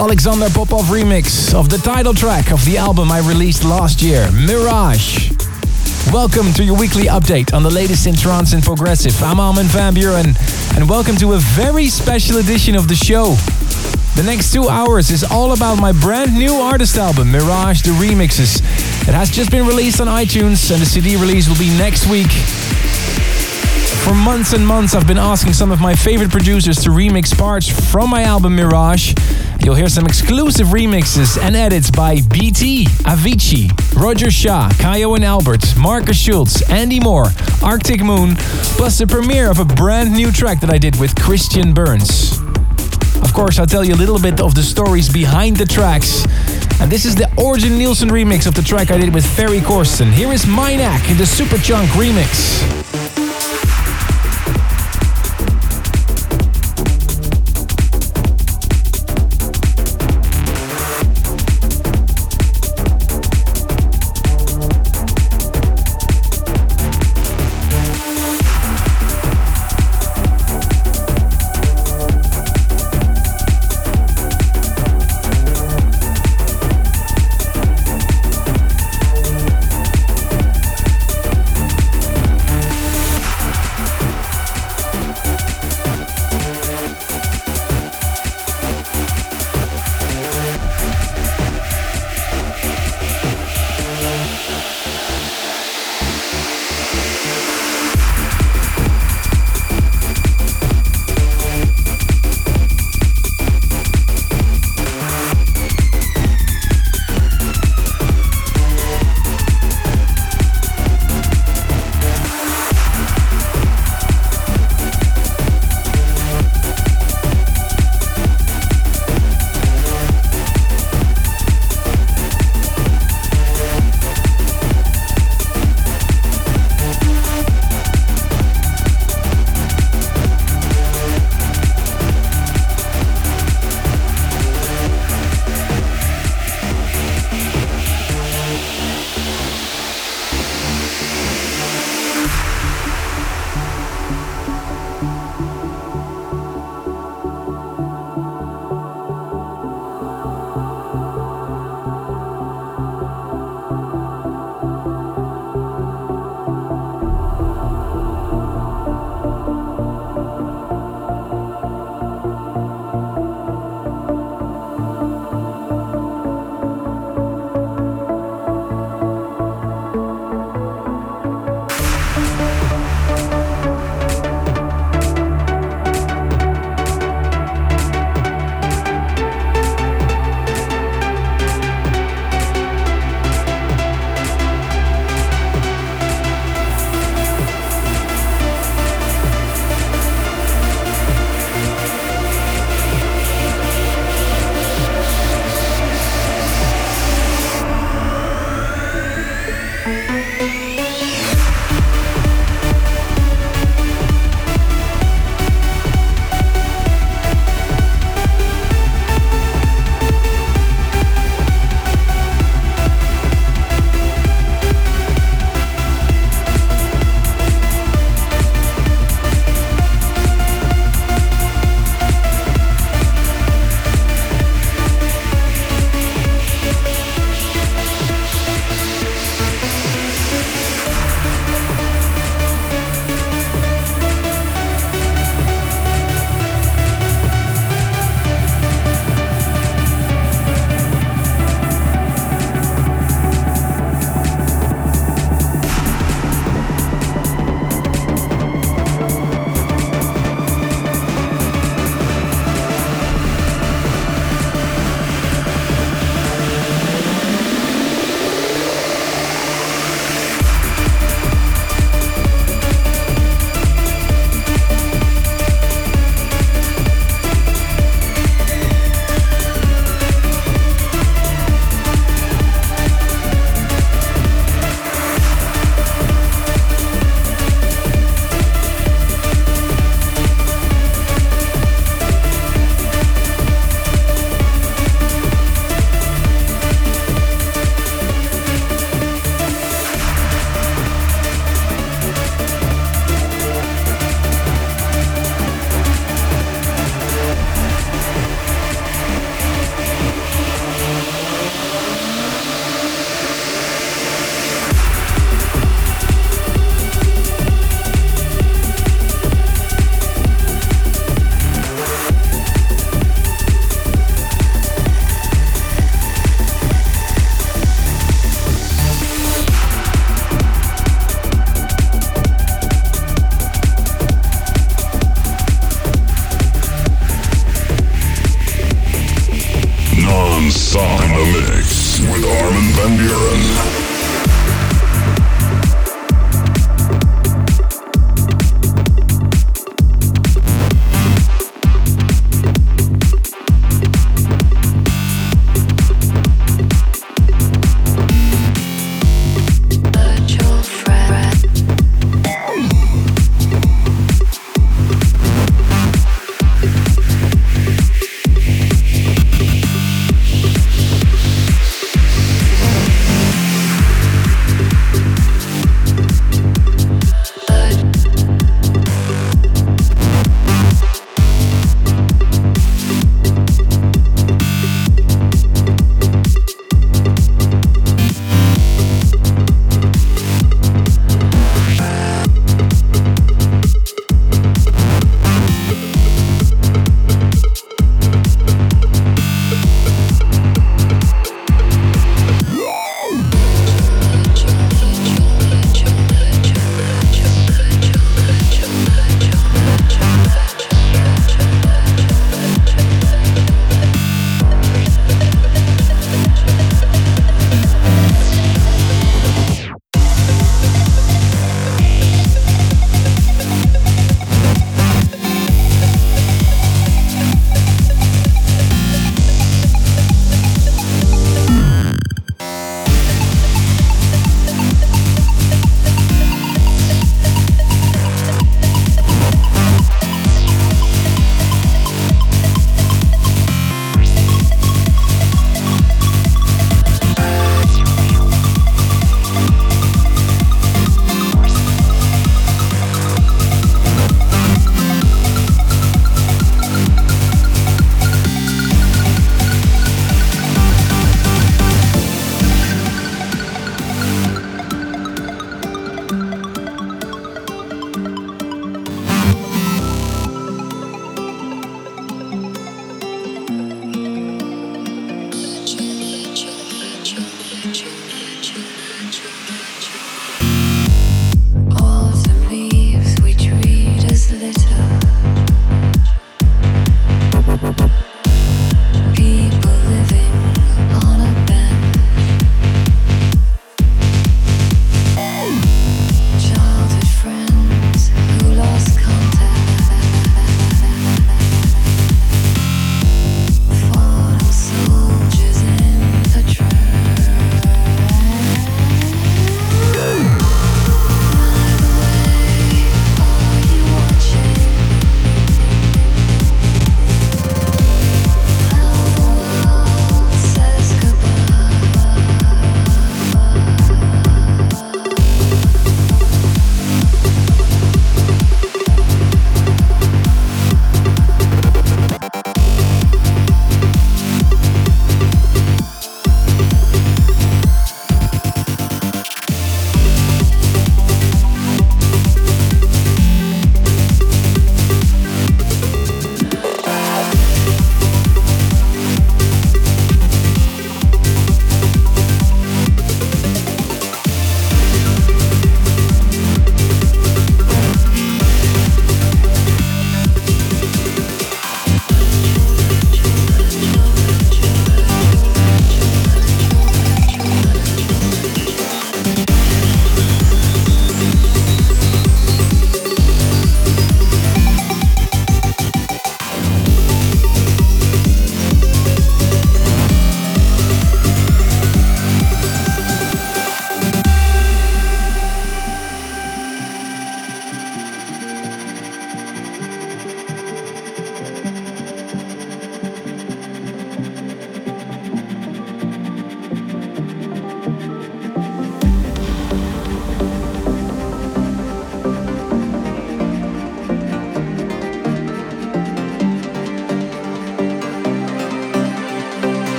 Alexander Popov remix of the title track of the album I released last year, Mirage. Welcome to your weekly update on the latest in trance and progressive. I'm Armin van Buuren, and welcome to a very special edition of the show. The next two hours is all about my brand new artist album, Mirage the Remixes. It has just been released on iTunes, and the CD release will be next week. For months and months, I've been asking some of my favorite producers to remix parts from my album Mirage. You'll hear some exclusive remixes and edits by BT, Avicii, Roger Shah, Kyau and Albert, Markus Schulz, Andy Moore, Arctic Moon, plus the premiere of a brand new track that I did with Christian Burns. Of course, I'll tell you a little bit of the stories behind the tracks. And this is the Ørjan Nilsen remix of the track I did with Ferry Corsten. Here is Minac in the Super Superchunk remix.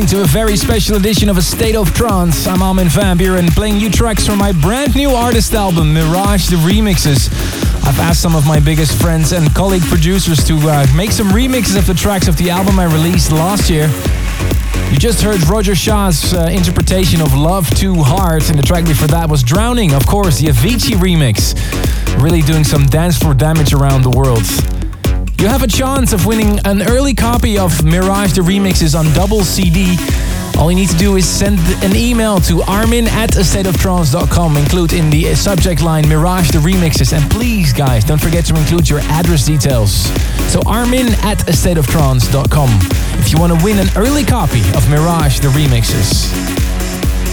listening to a very special edition of A State of Trance. I'm Armin van Buuren, playing you tracks from my brand new artist album, Mirage the Remixes. I've asked some of my biggest friends and colleague producers to uh, make some remixes of the tracks of the album I released last year. You just heard Roger Shah's uh, interpretation of Love Too Hard, and the track before that was Drowning, of course, the Avicii remix. Really doing some dance for damage around the world. You have a chance of winning an early copy of Mirage the Remixes on double CD. All you need to do is send an email to armin at astateoftrance.com. Include in the subject line Mirage the Remixes. And please, guys, don't forget to include your address details. So armin at astateoftrance.com if you want to win an early copy of Mirage the Remixes.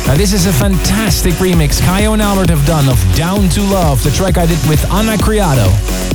Now this is a fantastic remix Kyau and Albert have done of Down to Love, the track I did with Ana Criado.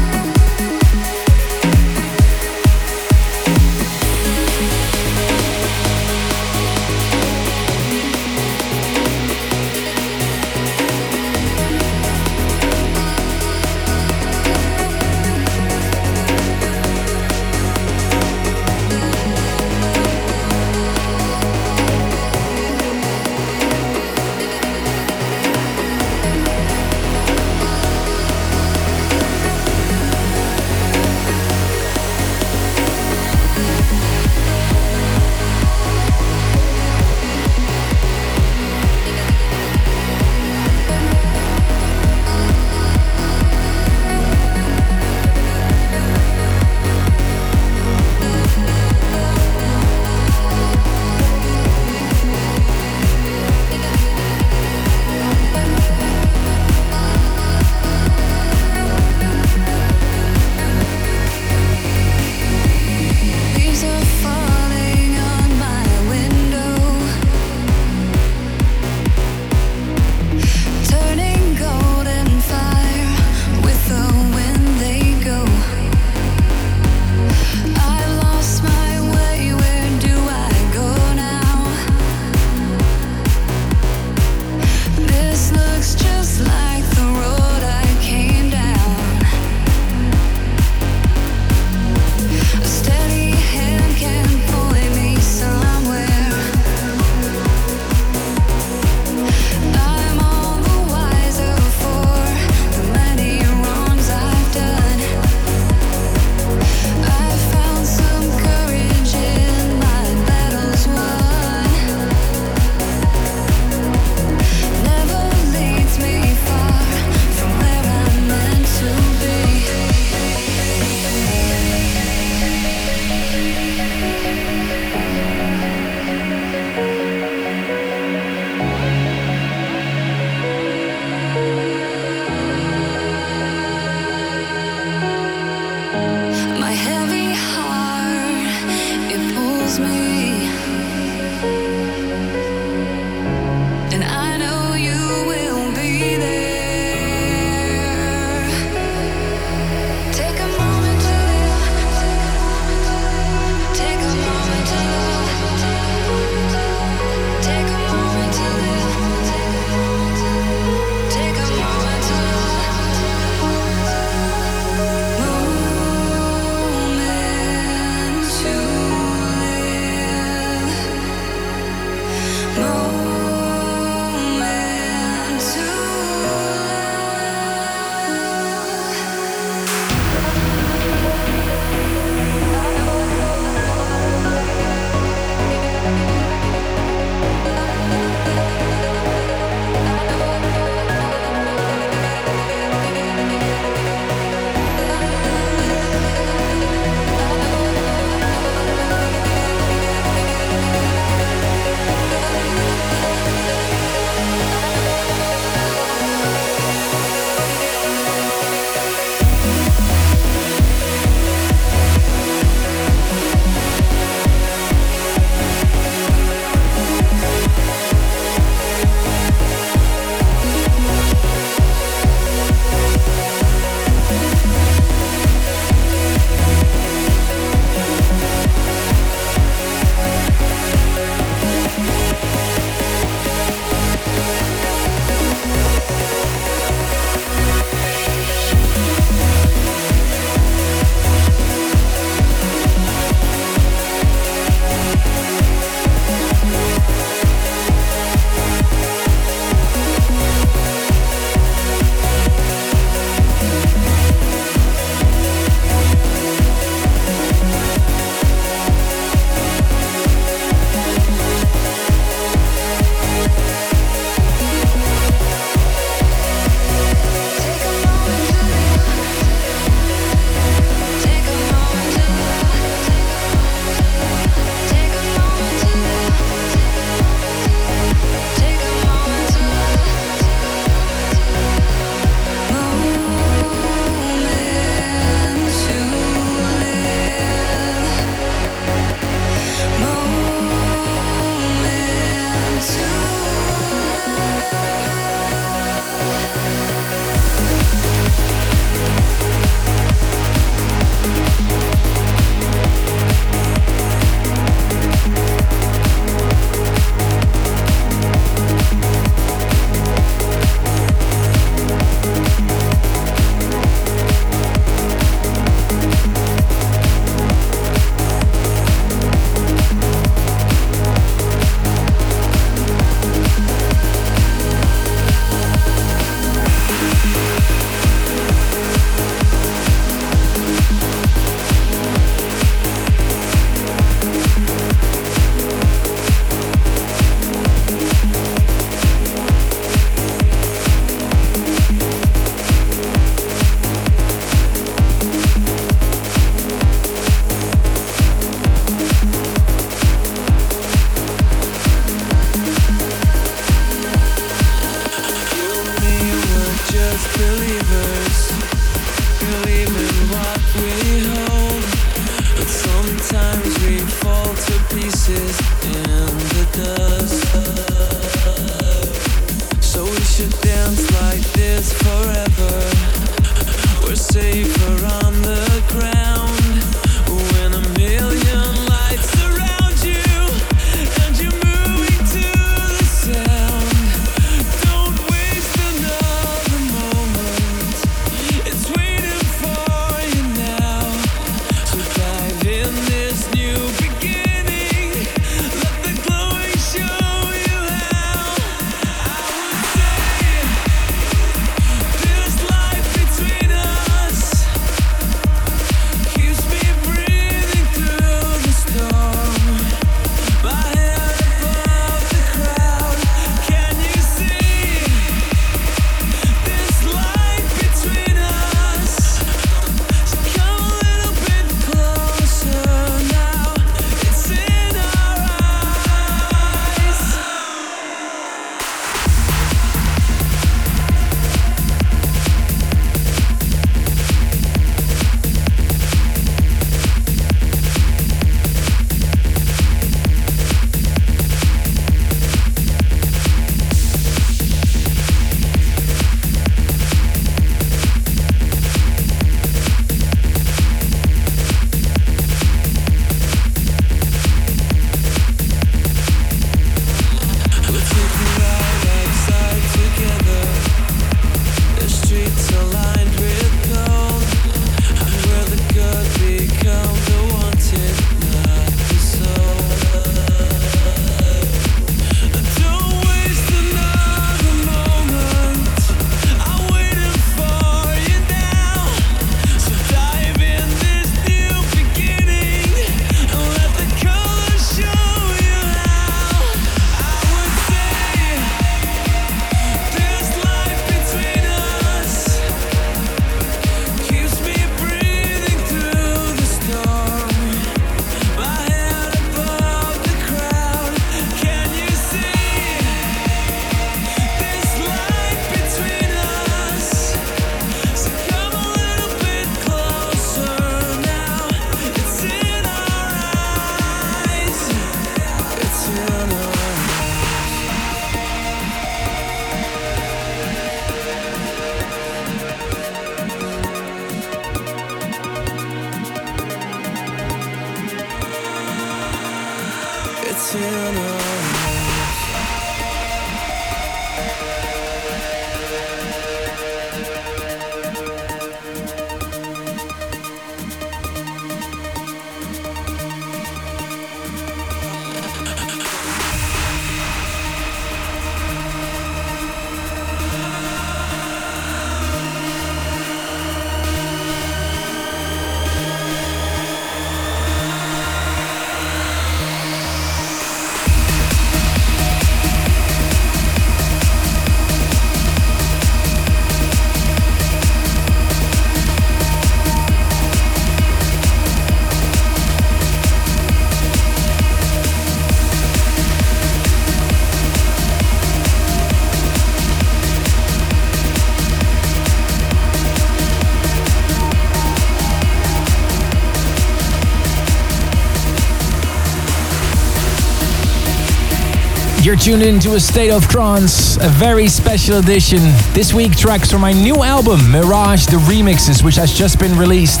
You're tuned into a state of trance, a very special edition. This week, tracks from my new album, Mirage the Remixes, which has just been released.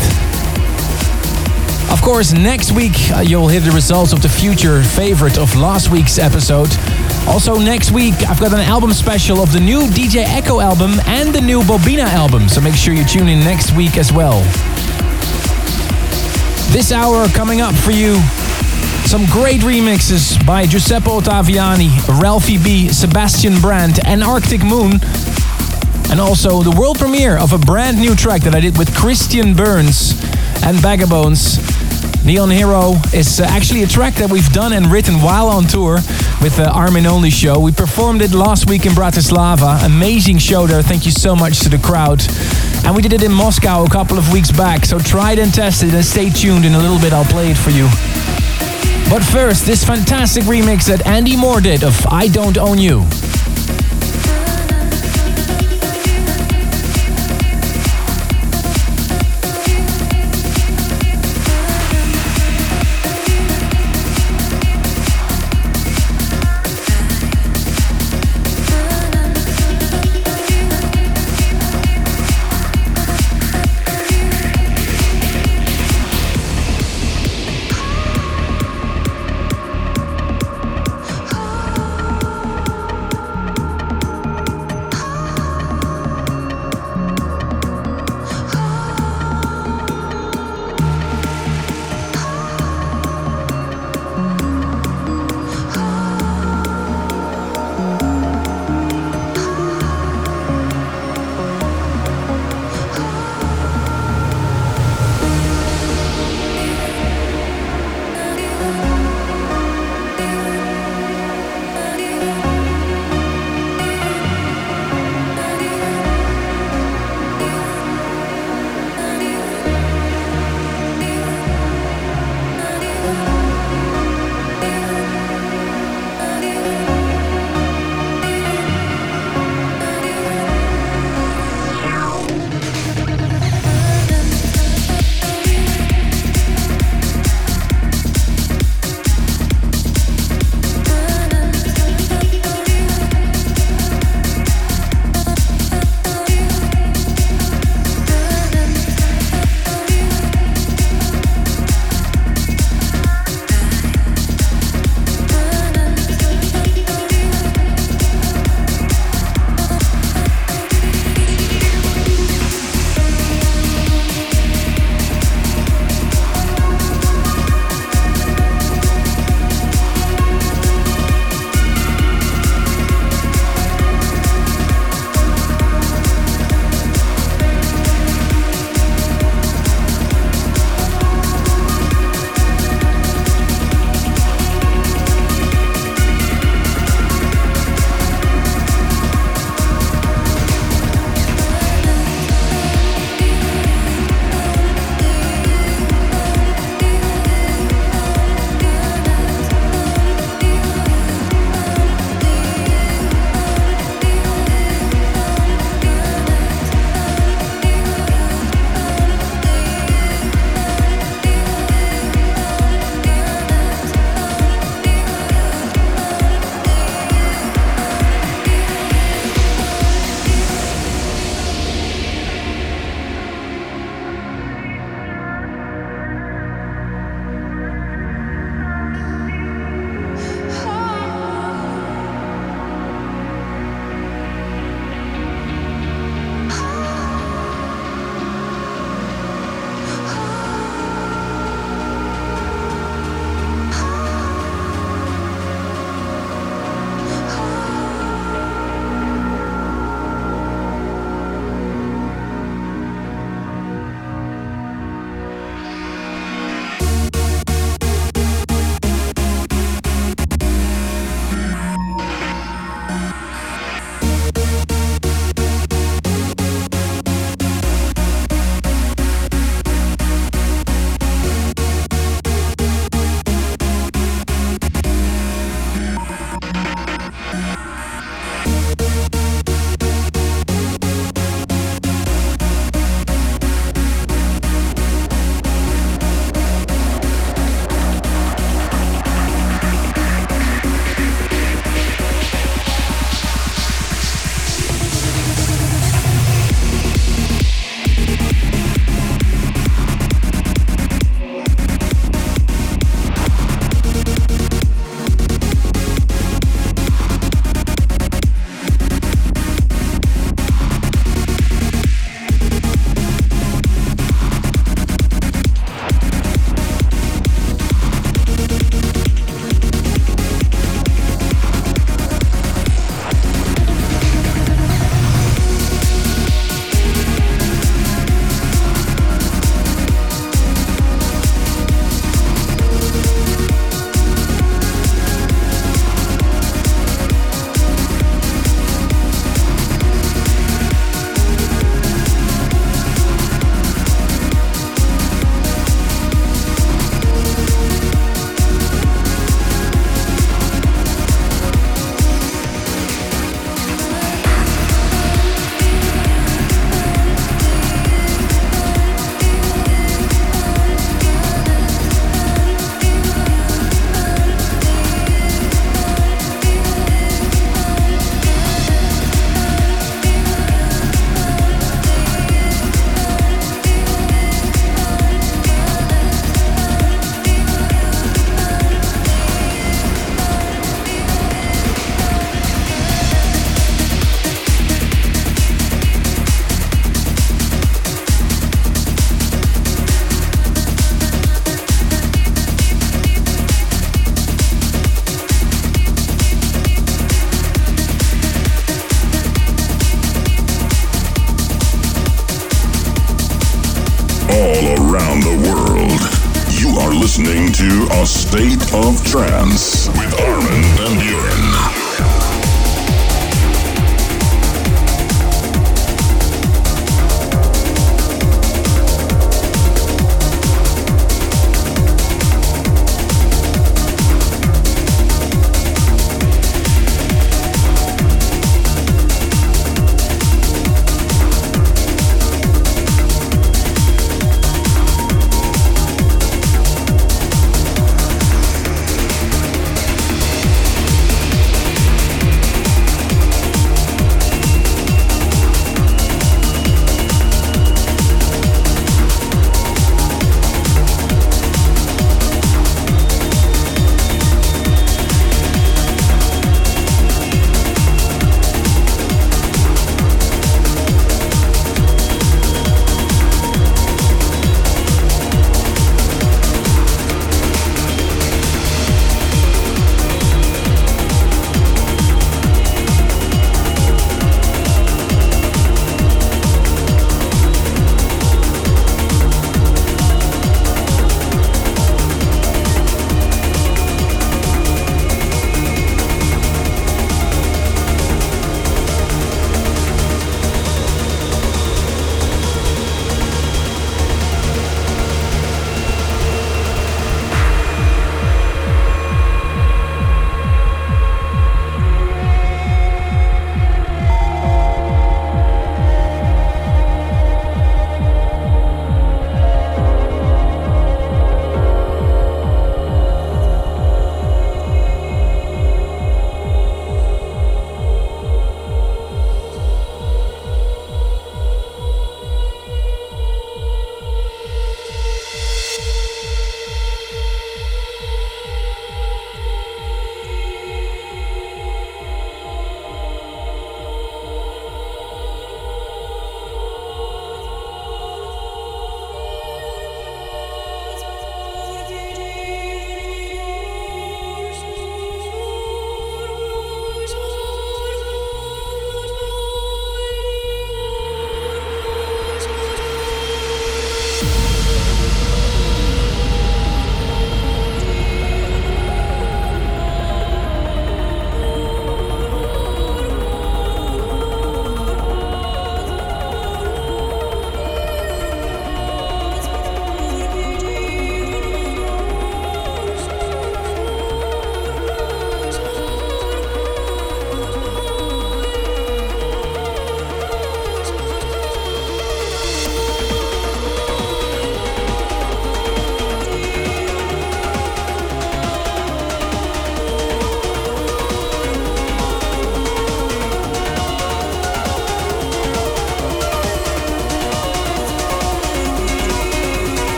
Of course, next week uh, you'll hear the results of the future favorite of last week's episode. Also, next week I've got an album special of the new DJ Eco album and the new Bobina album, so make sure you tune in next week as well. This hour coming up for you some great remixes by Giuseppe Ottaviani, Ralphie B, Sebastian Brandt, and Arctic Moon. And also the world premiere of a brand new track that I did with Christian Burns and Vagabones. Neon Hero is uh, actually a track that we've done and written while on tour with the Armin Only show. We performed it last week in Bratislava. Amazing show there. Thank you so much to the crowd. And we did it in Moscow a couple of weeks back. So try it and test it and stay tuned. In a little bit, I'll play it for you. But first, this fantastic remix that Andy Moore did of I Don't Own You. Trance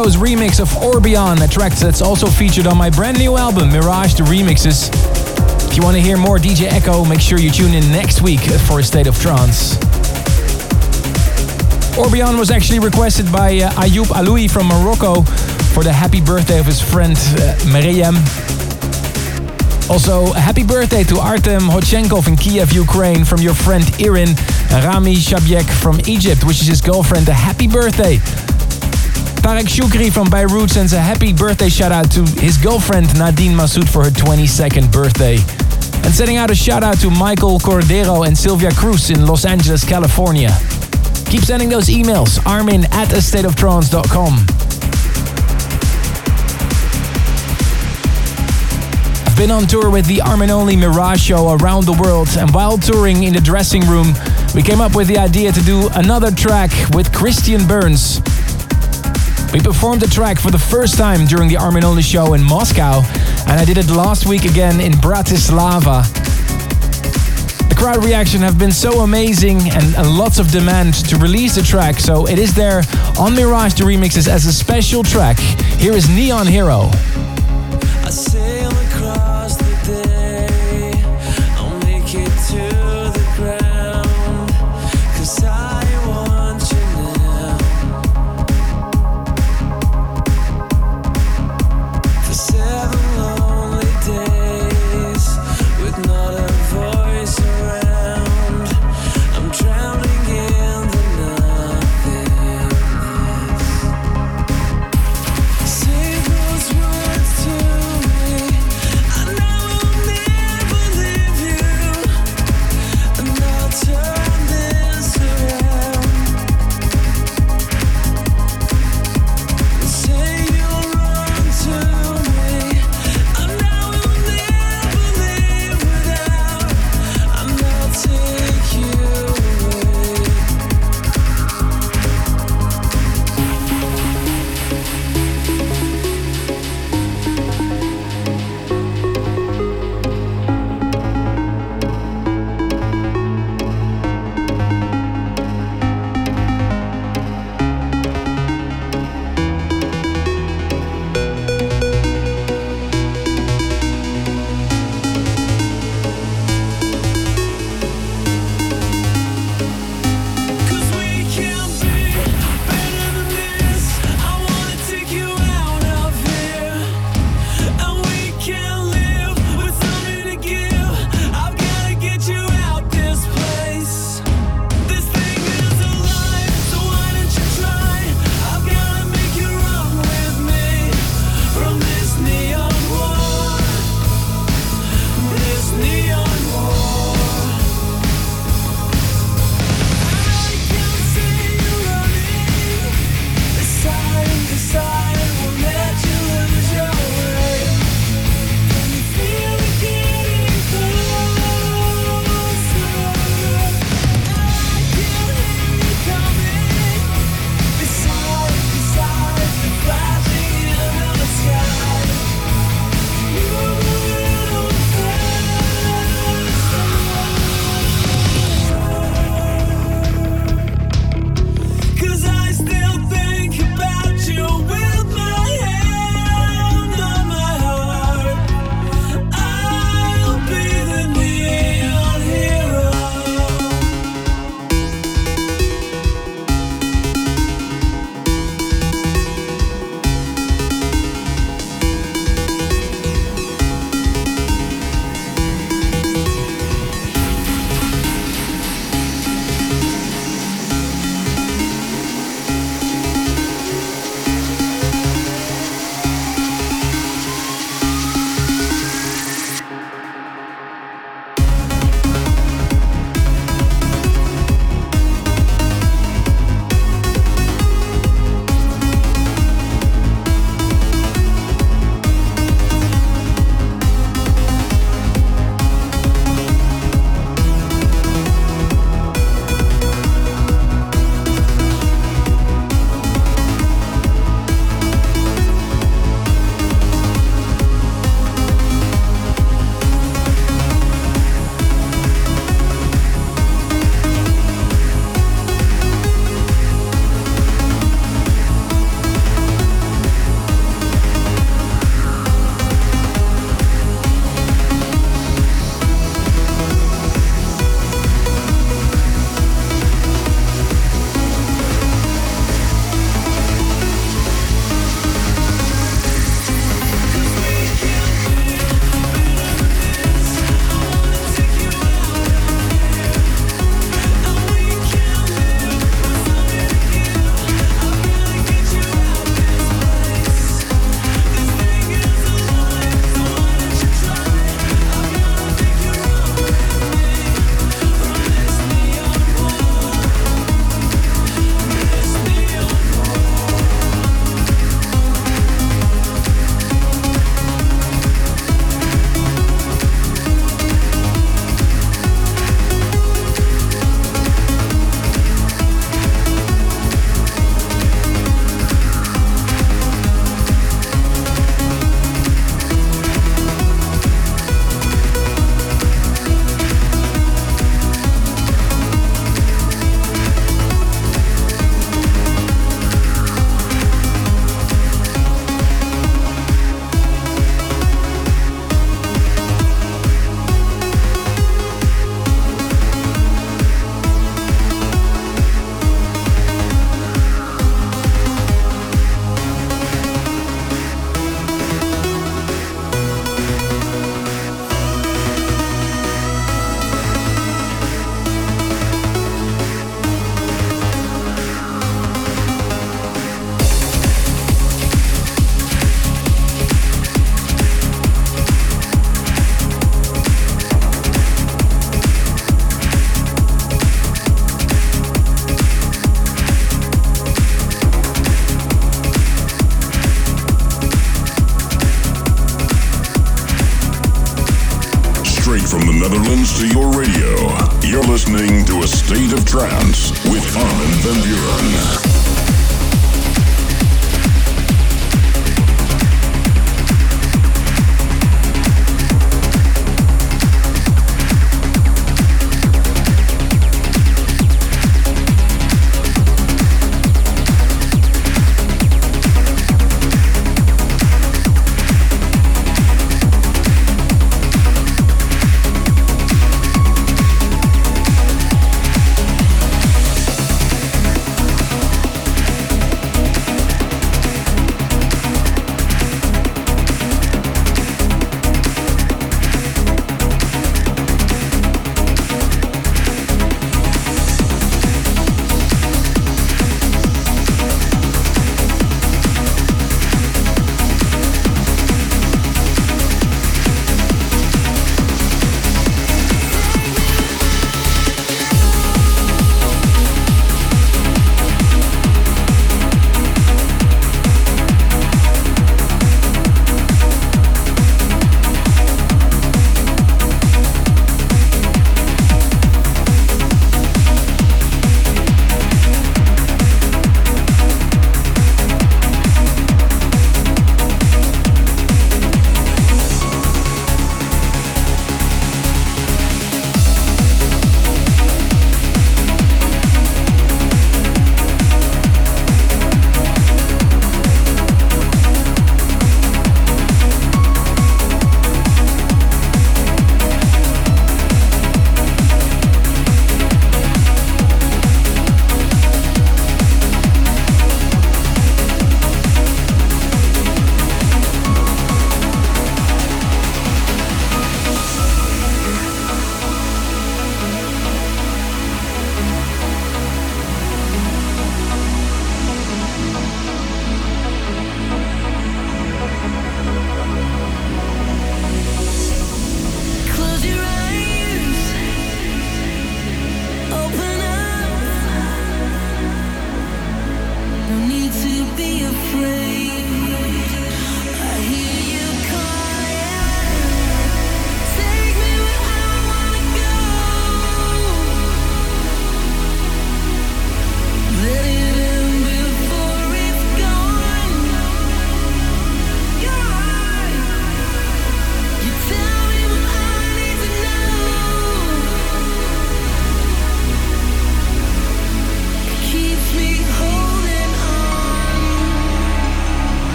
Eco's remix of Orbion, a track that's also featured on my brand new album, Mirage the Remixes. If you want to hear more DJ Eco, make sure you tune in next week for a State of Trance. Orbion was actually requested by uh, Ayoub Aloui from Morocco for the happy birthday of his friend uh, Maryam. Also, happy birthday to Artem Hochenkov in Kiev, Ukraine from your friend Irin. Rami Shabiek from Egypt wishes his girlfriend a happy birthday. Tarek Shukri from Beirut sends a happy birthday shout out to his girlfriend Nadine Masoud for her 22nd birthday. And sending out a shout out to Michael Cordero and Sylvia Cruz in Los Angeles, California. Keep sending those emails, armin at astateoftrance.com. I've been on tour with the Armin Only Mirage show around the world, and while touring in the dressing room, we came up with the idea to do another track with Christian Burns. We performed the track for the first time during the Armin Only show in Moscow, and I did it last week again in Bratislava. The crowd reaction have been so amazing and, and lots of demand to release the track, so it is there on Mirage the Remixes as a special track. Here is Neon Hero.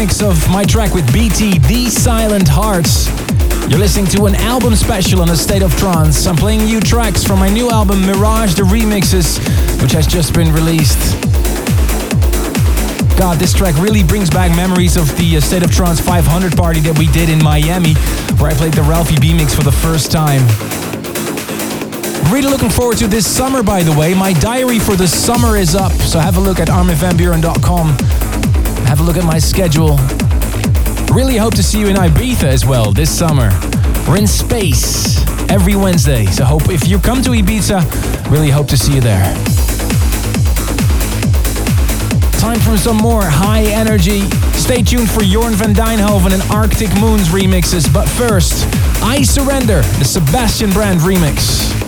Remix of my track with BT, These Silent Hearts. You're listening to an album special on a state of trance. I'm playing you tracks from my new album Mirage the Remixes, which has just been released. God, this track really brings back memories of the uh, State of Trance 500 party that we did in Miami, where I played the Ralphie B mix for the first time. Really looking forward to this summer, by the way. My diary for the summer is up, so have a look at arminvanbuuren.com. Have a look at my schedule. Really hope to see you in Ibiza as well this summer. We're in space every Wednesday, so hope if you come to Ibiza, really hope to see you there. Time for some more high energy. Stay tuned for Jorn van Deynhoven and Arctic Moons remixes, but first, I Surrender, the Sebastian Brand remix.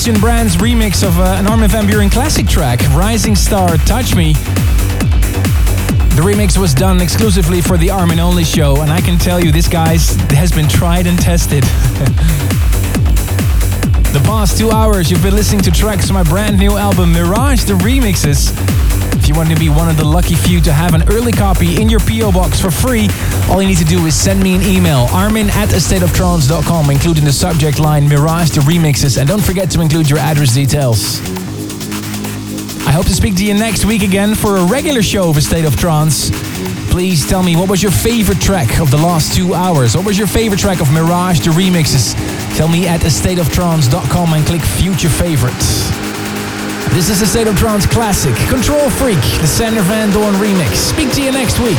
Sebastian Brand's remix of uh, an Armin van Buuren classic track, Rising Star Touch Me. The remix was done exclusively for the Armin Only show, and I can tell you this guy's has been tried and tested. the past two hours, you've been listening to tracks from my brand new album Mirage, the remixes. If you want to be one of the lucky few to have an early copy in your PO box for free, all you need to do is send me an email, armin at astateoftrance.com, including the subject line Mirage the Remixes, and don't forget to include your address details. I hope to speak to you next week again for a regular show of A State of Trance. Please tell me what was your favorite track of the last two hours? What was your favorite track of Mirage the Remixes? Tell me at astateoftrance.com and click future favorites. This is the State of Trance classic, Control Freak, the Sander Van Doorn remix. Speak to you next week.